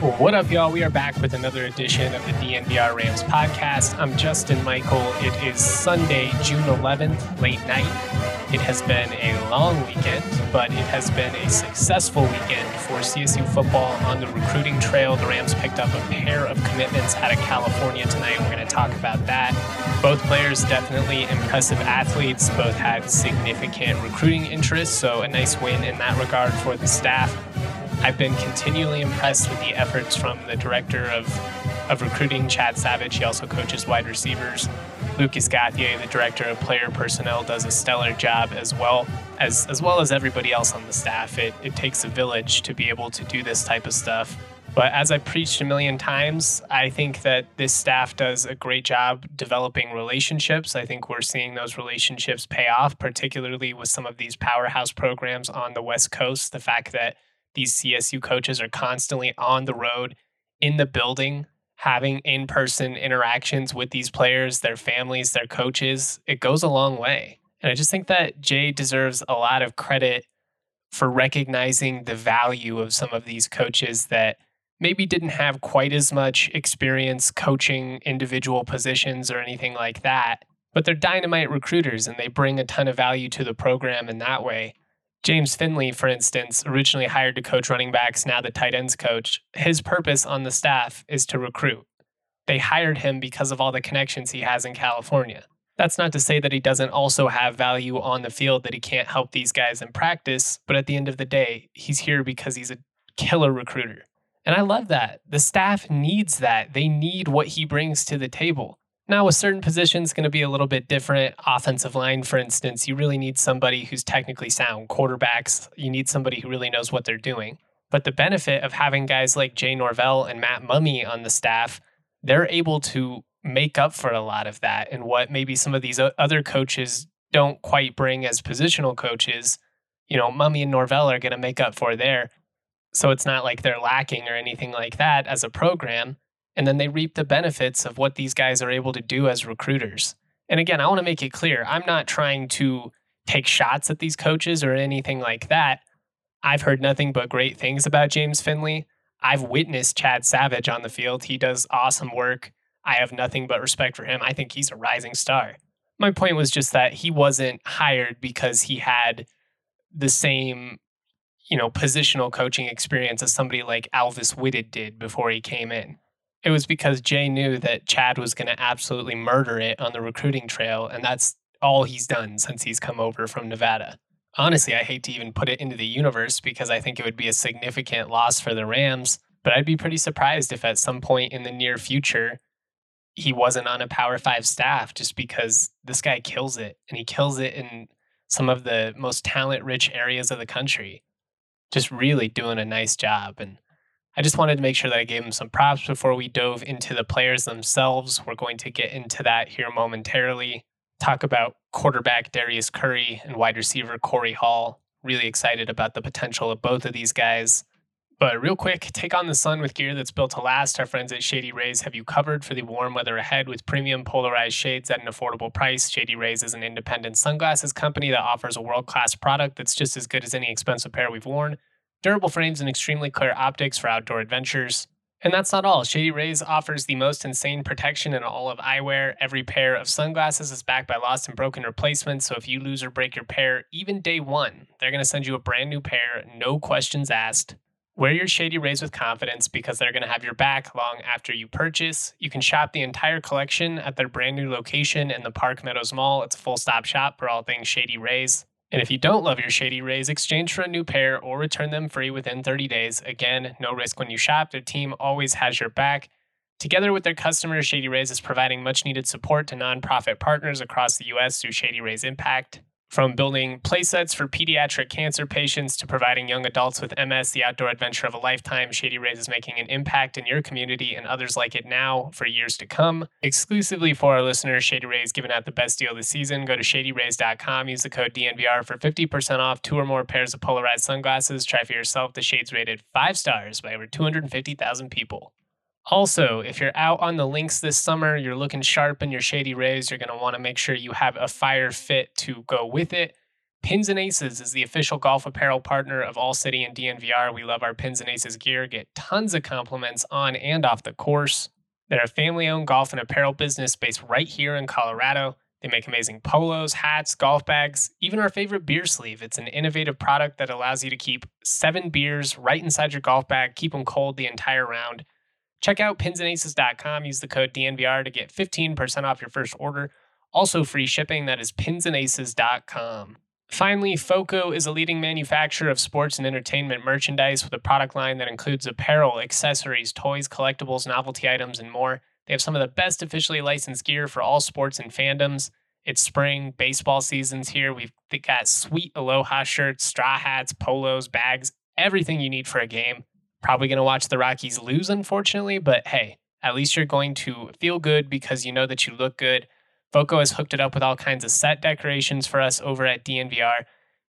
What up, y'all? We are back with another edition of the DNVR Rams podcast. I'm Justin Michael. It is Sunday, June 11th, late night. It has been a long weekend, but it has been a successful weekend for CSU football on the recruiting trail. The Rams picked up a pair of commitments out of California tonight. We're going to talk about that. Both players definitely impressive athletes, both had significant recruiting interest, so a nice win in that regard for the staff. I've been continually impressed with the efforts from the director of, of recruiting, Chad Savage. He also coaches wide receivers. Lucas Gauthier, the director of player personnel, does a stellar job as well as as well as everybody else on the staff. It, it takes a village to be able to do this type of stuff. But as I preached a million times, I think that this staff does a great job developing relationships. I think we're seeing those relationships pay off, particularly with some of these powerhouse programs on the West Coast. The fact that these CSU coaches are constantly on the road, in the building, having in person interactions with these players, their families, their coaches. It goes a long way. And I just think that Jay deserves a lot of credit for recognizing the value of some of these coaches that maybe didn't have quite as much experience coaching individual positions or anything like that, but they're dynamite recruiters and they bring a ton of value to the program in that way. James Finley, for instance, originally hired to coach running backs, now the tight ends coach. His purpose on the staff is to recruit. They hired him because of all the connections he has in California. That's not to say that he doesn't also have value on the field, that he can't help these guys in practice, but at the end of the day, he's here because he's a killer recruiter. And I love that. The staff needs that. They need what he brings to the table. Now, a certain position is going to be a little bit different. Offensive line, for instance, you really need somebody who's technically sound. Quarterbacks, you need somebody who really knows what they're doing. But the benefit of having guys like Jay Norvell and Matt Mumme on the staff, they're able to make up for a lot of that and what maybe some of these other coaches don't quite bring as positional coaches. You know, Mummy and Norvell are going to make up for there. So it's not like they're lacking or anything like that as a program and then they reap the benefits of what these guys are able to do as recruiters. And again, I want to make it clear I'm not trying to take shots at these coaches or anything like that. I've heard nothing but great things about James Finley. I've witnessed Chad Savage on the field. He does awesome work. I have nothing but respect for him. I think he's a rising star. My point was just that he wasn't hired because he had the same, you know, positional coaching experience as somebody like Alvis Whitted did before he came in. It was because Jay knew that Chad was going to absolutely murder it on the recruiting trail. And that's all he's done since he's come over from Nevada. Honestly, I hate to even put it into the universe because I think it would be a significant loss for the Rams. But I'd be pretty surprised if at some point in the near future, he wasn't on a Power Five staff just because this guy kills it. And he kills it in some of the most talent rich areas of the country. Just really doing a nice job. And I just wanted to make sure that I gave him some props before we dove into the players themselves. We're going to get into that here momentarily. Talk about quarterback Darius Curry and wide receiver Kory Hall. Really excited about the potential of both of these guys. But real quick, take on the sun with gear that's built to last. Our friends at Shady Rays have you covered for the warm weather ahead with premium polarized shades at an affordable price. Shady Rays is an independent sunglasses company that offers a world class product that's just as good as any expensive pair we've worn durable frames, and extremely clear optics for outdoor adventures. And that's not all. Shady Rays offers the most insane protection in all of eyewear. Every pair of sunglasses is backed by lost and broken replacements, so if you lose or break your pair, even day one, they're going to send you a brand new pair, no questions asked. Wear your Shady Rays with confidence because they're going to have your back long after you purchase. You can shop the entire collection at their brand new location in the Park Meadows Mall. It's a full stop shop for all things Shady Rays. And if you don't love your Shady Rays, exchange for a new pair or return them free within 30 days. Again, no risk when you shop. Their team always has your back. Together with their customers, Shady Rays is providing much needed support to nonprofit partners across the U.S. through Shady Rays Impact. From building playsets for pediatric cancer patients to providing young adults with MS the outdoor adventure of a lifetime, Shady Rays is making an impact in your community and others like it now for years to come. Exclusively for our listeners, Shady Rays giving out the best deal this season. Go to shadyrays.com, use the code DNVR for 50% off two or more pairs of polarized sunglasses. Try for yourself. The shades rated five stars by over 250,000 people. Also, if you're out on the links this summer, you're looking sharp in your Shady Rays, you're going to want to make sure you have a fire fit to go with it. Pins and Aces is the official golf apparel partner of All City and DNVR. We love our Pins and Aces gear, get tons of compliments on and off the course. They're a family owned golf and apparel business based right here in Colorado. They make amazing polos, hats, golf bags, even our favorite beer sleeve. It's an innovative product that allows you to keep seven beers right inside your golf bag, keep them cold the entire round. Check out pinsandaces.com. Use the code DNVR to get 15% off your first order. Also, free shipping. That is pinsandaces.com. Finally, FOCO is a leading manufacturer of sports and entertainment merchandise with a product line that includes apparel, accessories, toys, collectibles, novelty items, and more. They have some of the best officially licensed gear for all sports and fandoms. It's spring, baseball season's here. We've got sweet Aloha shirts, straw hats, polos, bags, everything you need for a game. Probably going to watch the Rockies lose, unfortunately, but hey, at least you're going to feel good because you know that you look good. Foco has hooked it up with all kinds of set decorations for us over at DNVR.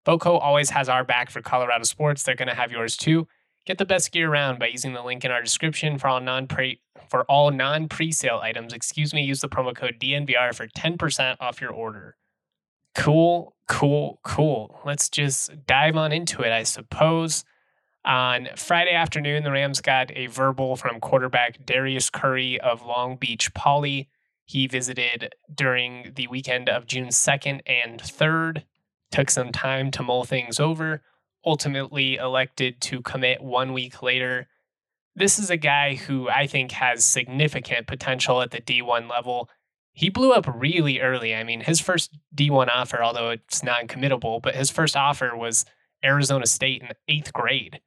Foco always has our back for Colorado sports. They're going to have yours too. Get the best gear around by using the link in our description for all non pre for all non pre-sale items. Excuse me, use the promo code DNVR for 10% off your order. Cool, cool, cool. Let's just dive on into it, I suppose. On Friday afternoon, the Rams got a verbal from quarterback Darius Curry of Long Beach Poly. He visited during the weekend of June 2nd and 3rd, took some time to mull things over, ultimately elected to commit one week later. This is a guy who I think has significant potential at the D1 level. He blew up really early. I mean, his first D1 offer, although it's non committable, but his first offer was Arizona State in eighth grade.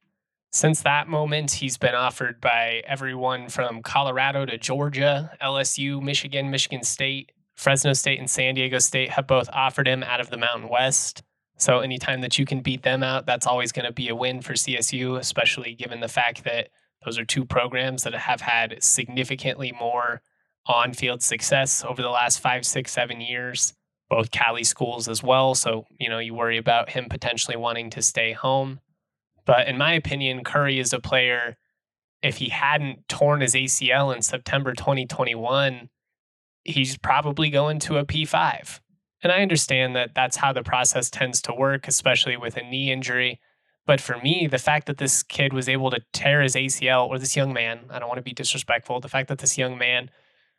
Since that moment, he's been offered by everyone from Colorado to Georgia, LSU, Michigan, Michigan State, Fresno State, and San Diego State have both offered him out of the Mountain West. So anytime that you can beat them out, that's always going to be a win for CSU, especially given the fact that those are two programs that have had significantly more on field success over the last five, six, seven years, both Cali schools as well. So, you know, you worry about him potentially wanting to stay home. But in my opinion, Curry is a player, if he hadn't torn his ACL in September 2021, he's probably going to a P5. And I understand that that's how the process tends to work, especially with a knee injury. But for me, the fact that this kid was able to tear his ACL, or this young man, I don't want to be disrespectful, the fact that this young man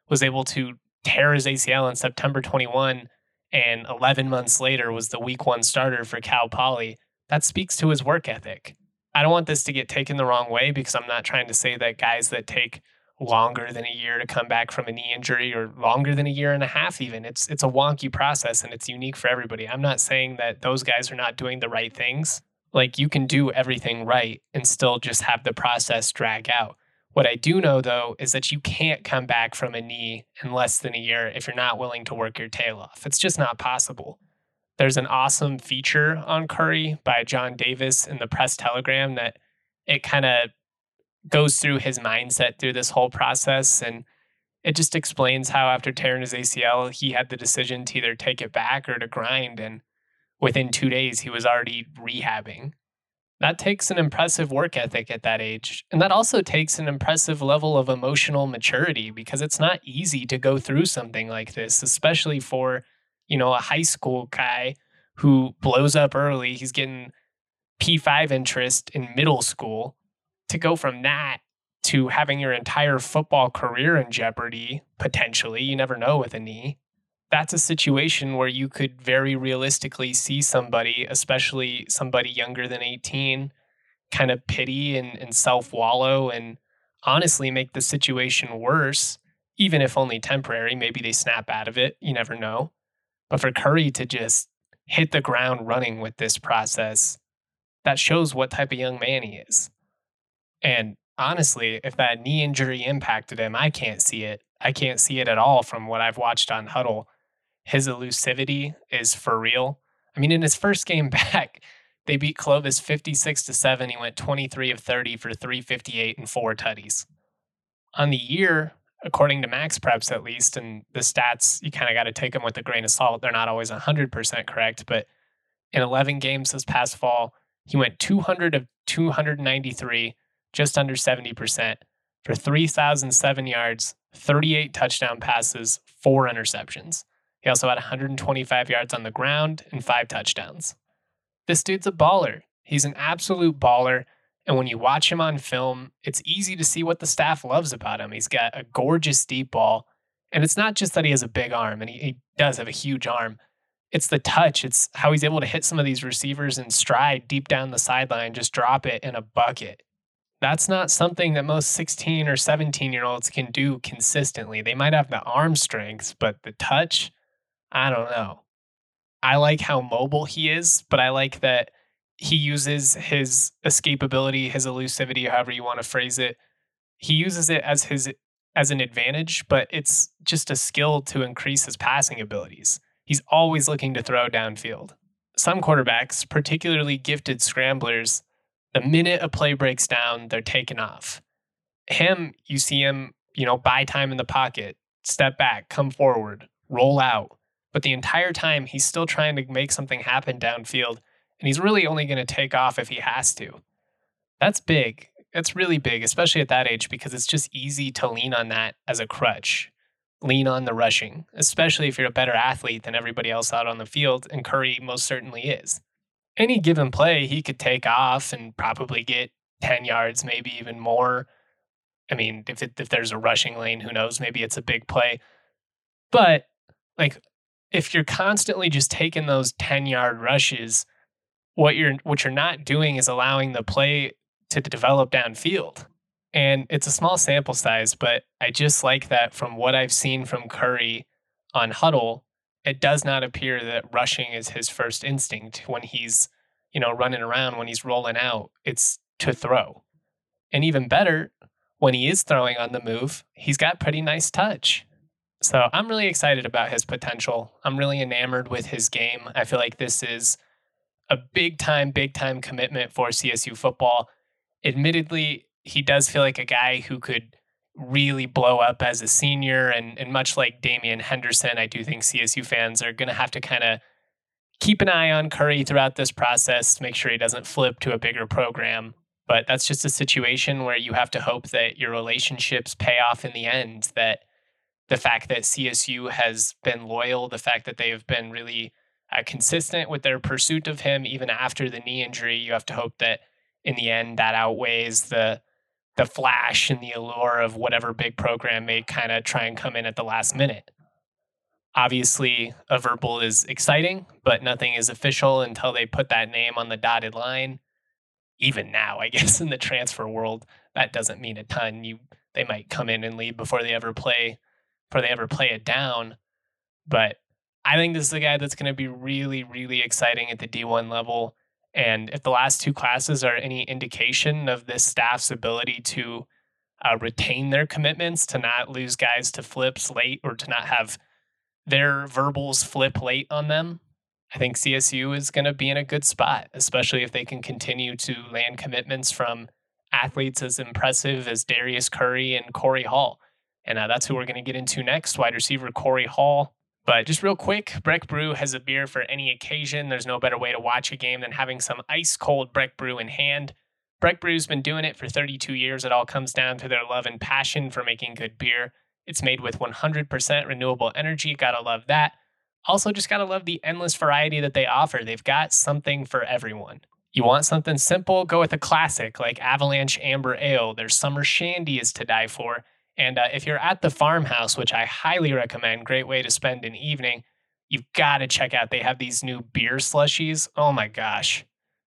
was able to tear his ACL in September 21 and 11 months later was the week one starter for Cal Poly, that speaks to his work ethic. I don't want this to get taken the wrong way because I'm not trying to say that guys that take longer than a year to come back from a knee injury or longer than a year and a half even it's it's a wonky process and it's unique for everybody. I'm not saying that those guys are not doing the right things. Like you can do everything right and still just have the process drag out. What I do know though is that you can't come back from a knee in less than a year if you're not willing to work your tail off. It's just not possible. There's an awesome feature on Curry by John Davis in the Press Telegram that it kind of goes through his mindset through this whole process. And it just explains how, after tearing his ACL, he had the decision to either take it back or to grind. And within two days, he was already rehabbing. That takes an impressive work ethic at that age. And that also takes an impressive level of emotional maturity because it's not easy to go through something like this, especially for you know, a high school guy who blows up early. He's getting P5 interest in middle school. To go from that to having your entire football career in jeopardy, potentially, you never know with a knee. That's a situation where you could very realistically see somebody, especially somebody younger than 18, kind of pity and, and self wallow and honestly make the situation worse, even if only temporary. Maybe they snap out of it. You never know. But for Curry to just hit the ground running with this process, that shows what type of young man he is. And honestly, if that knee injury impacted him, I can't see it. I can't see it at all from what I've watched on Huddle. His elusivity is for real. I mean, in his first game back, they beat Clovis 56 to 7. He went 23 of 30 for 358 and four tutties. On the year, according to Max Preps at least, and the stats, you kind of got to take them with a grain of salt. They're not always 100% correct, but in 11 games this past fall, he went 200 of 293, just under 70%, for 3,007 yards, 38 touchdown passes, four interceptions. He also had 125 yards on the ground and five touchdowns. This dude's a baller. He's an absolute baller. And when you watch him on film, it's easy to see what the staff loves about him. He's got a gorgeous deep ball. And it's not just that he has a big arm, and he, he does have a huge arm. It's the touch. It's how he's able to hit some of these receivers in stride deep down the sideline, just drop it in a bucket. That's not something that most 16 or 17 year olds can do consistently. They might have the arm strength, but the touch, I don't know. I like how mobile he is, but I like that he uses his escapability, his elusivity, however you want to phrase it. He uses it as his as an advantage, but it's just a skill to increase his passing abilities. He's always looking to throw downfield. Some quarterbacks, particularly gifted scramblers, the minute a play breaks down, they're taken off. Him, you see him, you know, buy time in the pocket, step back, come forward, roll out. But the entire time, he's still trying to make something happen downfield, and he's really only going to take off if he has to. That's big. That's really big, especially at that age, because it's just easy to lean on that as a crutch. Lean on the rushing, especially if you're a better athlete than everybody else out on the field, and Curry most certainly is. Any given play, he could take off and probably get 10 yards, maybe even more. I mean, if, it, if there's a rushing lane, who knows? Maybe it's a big play. But like if you're constantly just taking those 10 yard rushes, what you're what you're not doing is allowing the play to develop downfield. And it's a small sample size, but I just like that from what I've seen from Curry on Huddle, it does not appear that rushing is his first instinct when he's, you know, running around, when he's rolling out. It's to throw. And even better, when he is throwing on the move, he's got pretty nice touch. So I'm really excited about his potential. I'm really enamored with his game. I feel like this is a big time, big time commitment for CSU football. Admittedly, he does feel like a guy who could really blow up as a senior. And, and much like Damian Henderson, I do think CSU fans are going to have to kind of keep an eye on Curry throughout this process make sure he doesn't flip to a bigger program. But that's just a situation where you have to hope that your relationships pay off in the end, that the fact that CSU has been loyal, the fact that they have been really uh, consistent with their pursuit of him even after the knee injury, you have to hope that in the end that outweighs the the flash and the allure of whatever big program may kind of try and come in at the last minute. Obviously, a verbal is exciting, but nothing is official until they put that name on the dotted line. Even now, I guess in the transfer world, that doesn't mean a ton. You they might come in and leave before they ever play before they ever play it down. But I think this is a guy that's going to be really, really exciting at the D1 level. And if the last two classes are any indication of this staff's ability to uh, retain their commitments, to not lose guys to flips late or to not have their verbals flip late on them, I think CSU is going to be in a good spot, especially if they can continue to land commitments from athletes as impressive as Darius Curry and Kory Hall. And uh, that's who we're going to get into next wide receiver Kory Hall. But just real quick, Breck Brew has a beer for any occasion. There's no better way to watch a game than having some ice cold Breck Brew in hand. Breck Brew's been doing it for 32 years. It all comes down to their love and passion for making good beer. It's made with 100% renewable energy. Gotta love that. Also, just gotta love the endless variety that they offer. They've got something for everyone. You want something simple? Go with a classic like Avalanche Amber Ale. Their summer shandy is to die for. And uh, if you're at the farmhouse, which I highly recommend, great way to spend an evening, you've got to check out. They have these new beer slushies. Oh my gosh,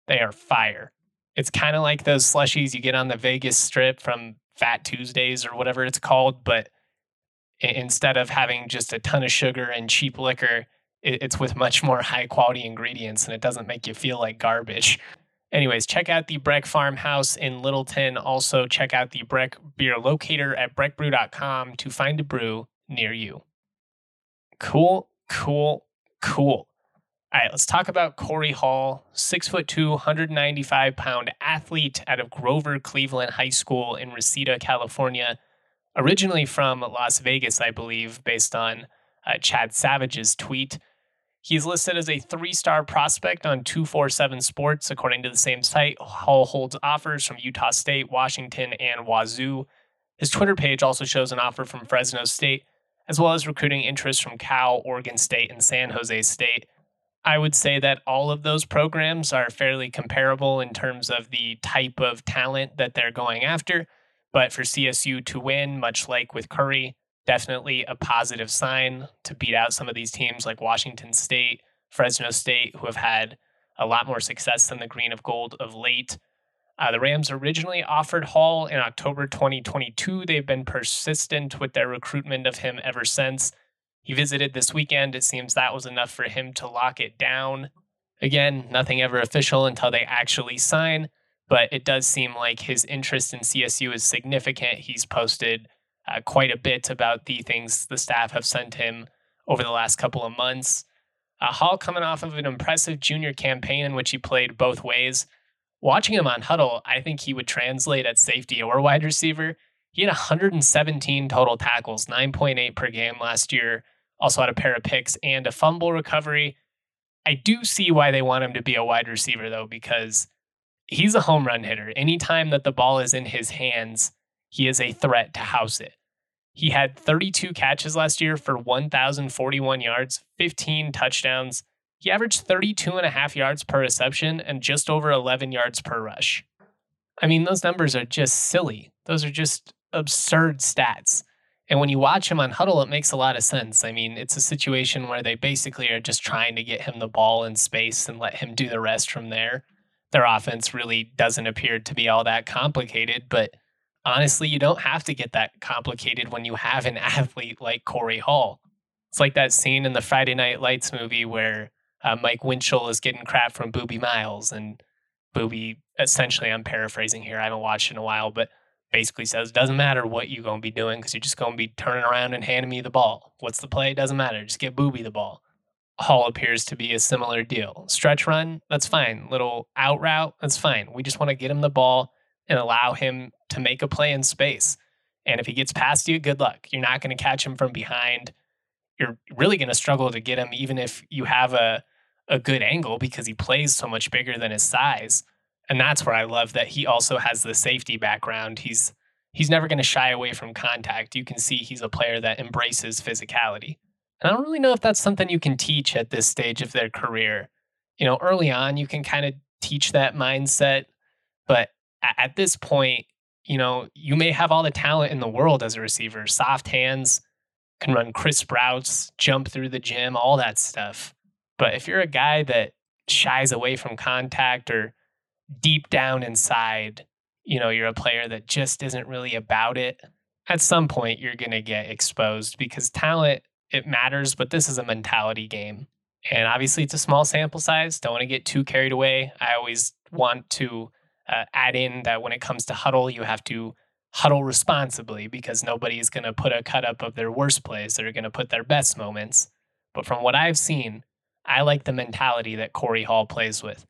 they are fire. It's kind of like those slushies you get on the Vegas strip from Fat Tuesdays or whatever it's called, but instead of having just a ton of sugar and cheap liquor, it's with much more high quality ingredients and it doesn't make you feel like garbage. Anyways, check out the Breck Farmhouse in Littleton. Also, check out the Breck Beer Locator at breckbrew.com to find a brew near you. Cool, cool, cool. All right, let's talk about Kory Hall, six foot two, 195 pound athlete out of Grover Cleveland High School in Reseda, California. Originally from Las Vegas, I believe, based on uh, Chad Savage's tweet. He's listed as a three star prospect on 247 Sports, according to the same site. Hall holds offers from Utah State, Washington, and Wazoo. His Twitter page also shows an offer from Fresno State, as well as recruiting interest from Cal, Oregon State, and San Jose State. I would say that all of those programs are fairly comparable in terms of the type of talent that they're going after. But for CSU to win, much like with Curry, definitely a positive sign to beat out some of these teams like Washington State, Fresno State, who have had a lot more success than the Green of Gold of late. Uh, the Rams originally offered Hall in October 2022. They've been persistent with their recruitment of him ever since. He visited this weekend. It seems that was enough for him to lock it down. Again, nothing ever official until they actually sign, but it does seem like his interest in CSU is significant. He's posted uh, quite a bit about the things the staff have sent him over the last couple of months. Uh, Hall coming off of an impressive junior campaign in which he played both ways. Watching him on Huddle, I think he would translate at safety or wide receiver. He had 117 total tackles, 9.8 per game last year. Also had a pair of picks and a fumble recovery. I do see why they want him to be a wide receiver, though, because he's a home run hitter. Anytime that the ball is in his hands, he is a threat to house it. He had 32 catches last year for 1,041 yards, 15 touchdowns. He averaged 32 and a half yards per reception and just over 11 yards per rush. I mean, those numbers are just silly. Those are just absurd stats. And when you watch him on Huddle, it makes a lot of sense. I mean, it's a situation where they basically are just trying to get him the ball in space and let him do the rest from there. Their offense really doesn't appear to be all that complicated, but honestly, you don't have to get that complicated when you have an athlete like Kory Hall. It's like that scene in the Friday Night Lights movie where uh, Mike Winchell is getting crap from Booby Miles, and Booby essentially, I'm paraphrasing here, I haven't watched in a while, but basically says doesn't matter what you're going to be doing because you're just going to be turning around and handing me the ball. What's the play? Doesn't matter. Just get Booby the ball. Hall appears to be a similar deal. Stretch run, that's fine. Little out route, that's fine. We just want to get him the ball and allow him to make a play in space. And if he gets past you, good luck. You're not going to catch him from behind. You're really going to struggle to get him, even if you have a, a good angle because he plays so much bigger than his size and that's where I love that he also has the safety background. He's he's never going to shy away from contact. You can see he's a player that embraces physicality. And I don't really know if that's something you can teach at this stage of their career. You know, early on you can kind of teach that mindset, but at this point, you know, you may have all the talent in the world as a receiver, soft hands, can run crisp routes, jump through the gym, all that stuff. But if you're a guy that shies away from contact or deep down inside, you know, you're a player that just isn't really about it, at some point you're going to get exposed because talent, it matters, but this is a mentality game. And obviously, it's a small sample size. Don't want to get too carried away. I always want to uh, add in that when it comes to huddle, you have to huddle responsibly because nobody is going to put a cut up of their worst plays. They're going to put their best moments. But from what I've seen, I like the mentality that Kory Hall plays with.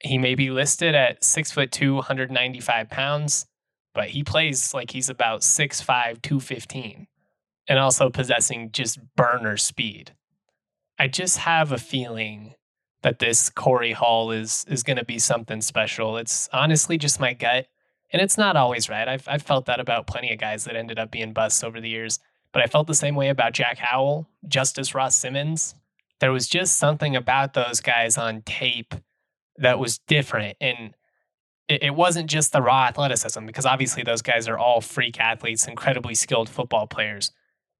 He may be listed at six foot two, 195 pounds, but he plays like he's about 6'5, 215, and also possessing just burner speed. I just have a feeling that this Kory Hall is is going to be something special. It's honestly just my gut, and it's not always right. I've I've felt that about plenty of guys that ended up being busts over the years, but I felt the same way about Jack Howell, Justus Ross-Simmons. There was just something about those guys on tape that was different. And it, it wasn't just the raw athleticism, because obviously those guys are all freak athletes, incredibly skilled football players.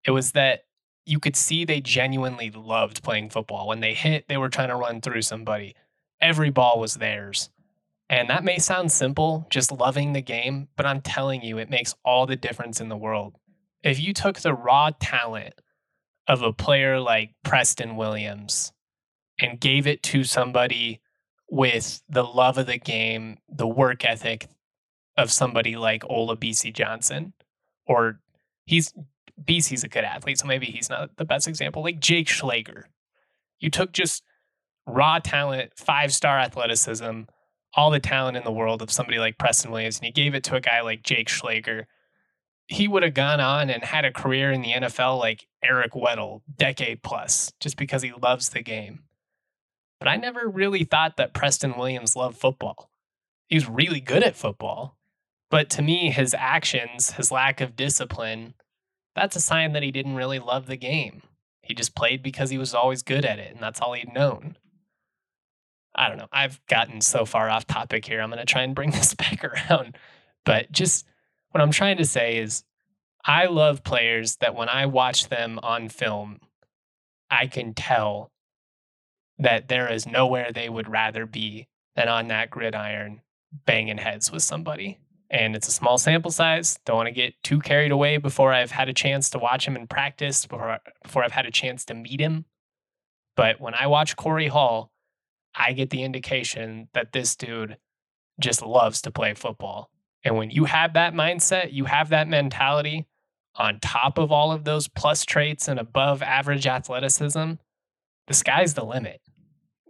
It was that you could see they genuinely loved playing football. When they hit, they were trying to run through somebody. Every ball was theirs. And that may sound simple, just loving the game, but I'm telling you, it makes all the difference in the world. If you took the raw talent of a player like Preston Williams and gave it to somebody with the love of the game, the work ethic of somebody like Olabisi Johnson, or he's Bisi's a good athlete, so maybe he's not the best example. Like Jake Schlager, you took just raw talent, five star athleticism, all the talent in the world of somebody like Preston Williams, and you gave it to a guy like Jake Schlager, he would have gone on and had a career in the NFL like Eric Weddle, decade plus, just because he loves the game. But I never really thought that Preston Williams loved football. He was really good at football. But to me, his actions, his lack of discipline, that's a sign that he didn't really love the game. He just played because he was always good at it, and that's all he'd known. I don't know. I've gotten so far off topic here. I'm going to try and bring this back around. But just what I'm trying to say is I love players that when I watch them on film, I can tell that there is nowhere they would rather be than on that gridiron banging heads with somebody. And it's a small sample size. Don't want to get too carried away before I've had a chance to watch him in practice, before, before I've had a chance to meet him. But when I watch Kory Hall, I get the indication that this dude just loves to play football. And when you have that mindset, you have that mentality on top of all of those plus traits and above average athleticism, the sky's the limit.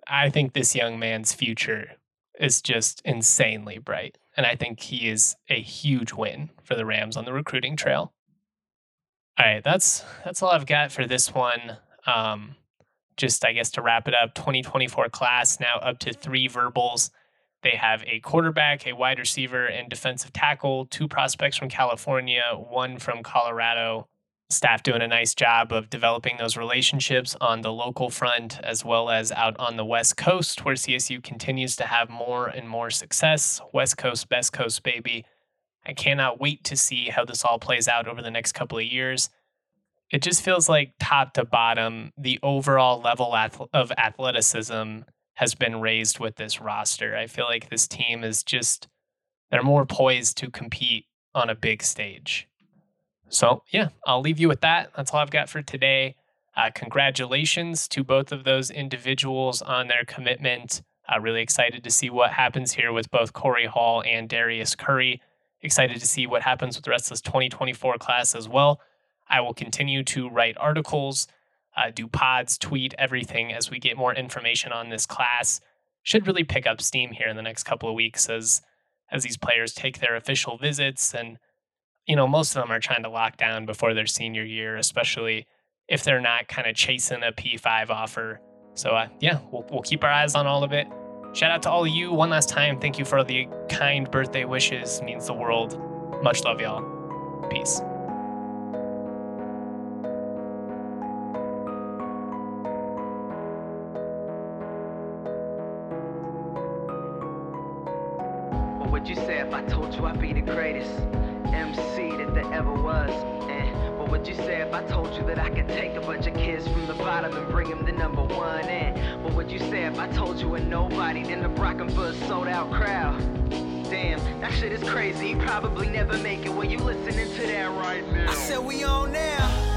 I think this young man's future is just insanely bright. And I think he is a huge win for the Rams on the recruiting trail. All right, that's that's all I've got for this one. Um, just I guess to wrap it up, 2024 class now up to three verbals. They have a quarterback, a wide receiver, and defensive tackle, two prospects from California, one from Colorado. Staff doing a nice job of developing those relationships on the local front as well as out on the West Coast, where CSU continues to have more and more success. West Coast, best coast, baby. I cannot wait to see how this all plays out over the next couple of years it just feels like top to bottom, the overall level of athleticism has been raised with this roster. I feel like this team is just, they're more poised to compete on a big stage. So, yeah, I'll leave you with that. That's all I've got for today. Uh, congratulations to both of those individuals on their commitment. Uh, really excited to see what happens here with both Kory Hall and Darius Curry. Excited to see what happens with the rest of this 2024 class as well. I will continue to write articles, uh, do pods, tweet, everything as we get more information on this class. Should really pick up steam here in the next couple of weeks as as these players take their official visits and you know most of them are trying to lock down before their senior year, especially if they're not kind of chasing a P5 offer. So uh, yeah, we'll, we'll keep our eyes on all of it. Shout out to all of you one last time. Thank you for the kind birthday wishes. Means the world. Much love, y'all. Peace. What would you say if I told you I'd be the greatest ever was? Eh. And what would you say if I told you that I could take a bunch of kids from the bottom and bring them to number one? Eh. And what would you say if I told you a nobody in the Brockenbush sold out crowd? Damn, that shit is crazy. You probably never make it when you listening to that right now. I said we on now.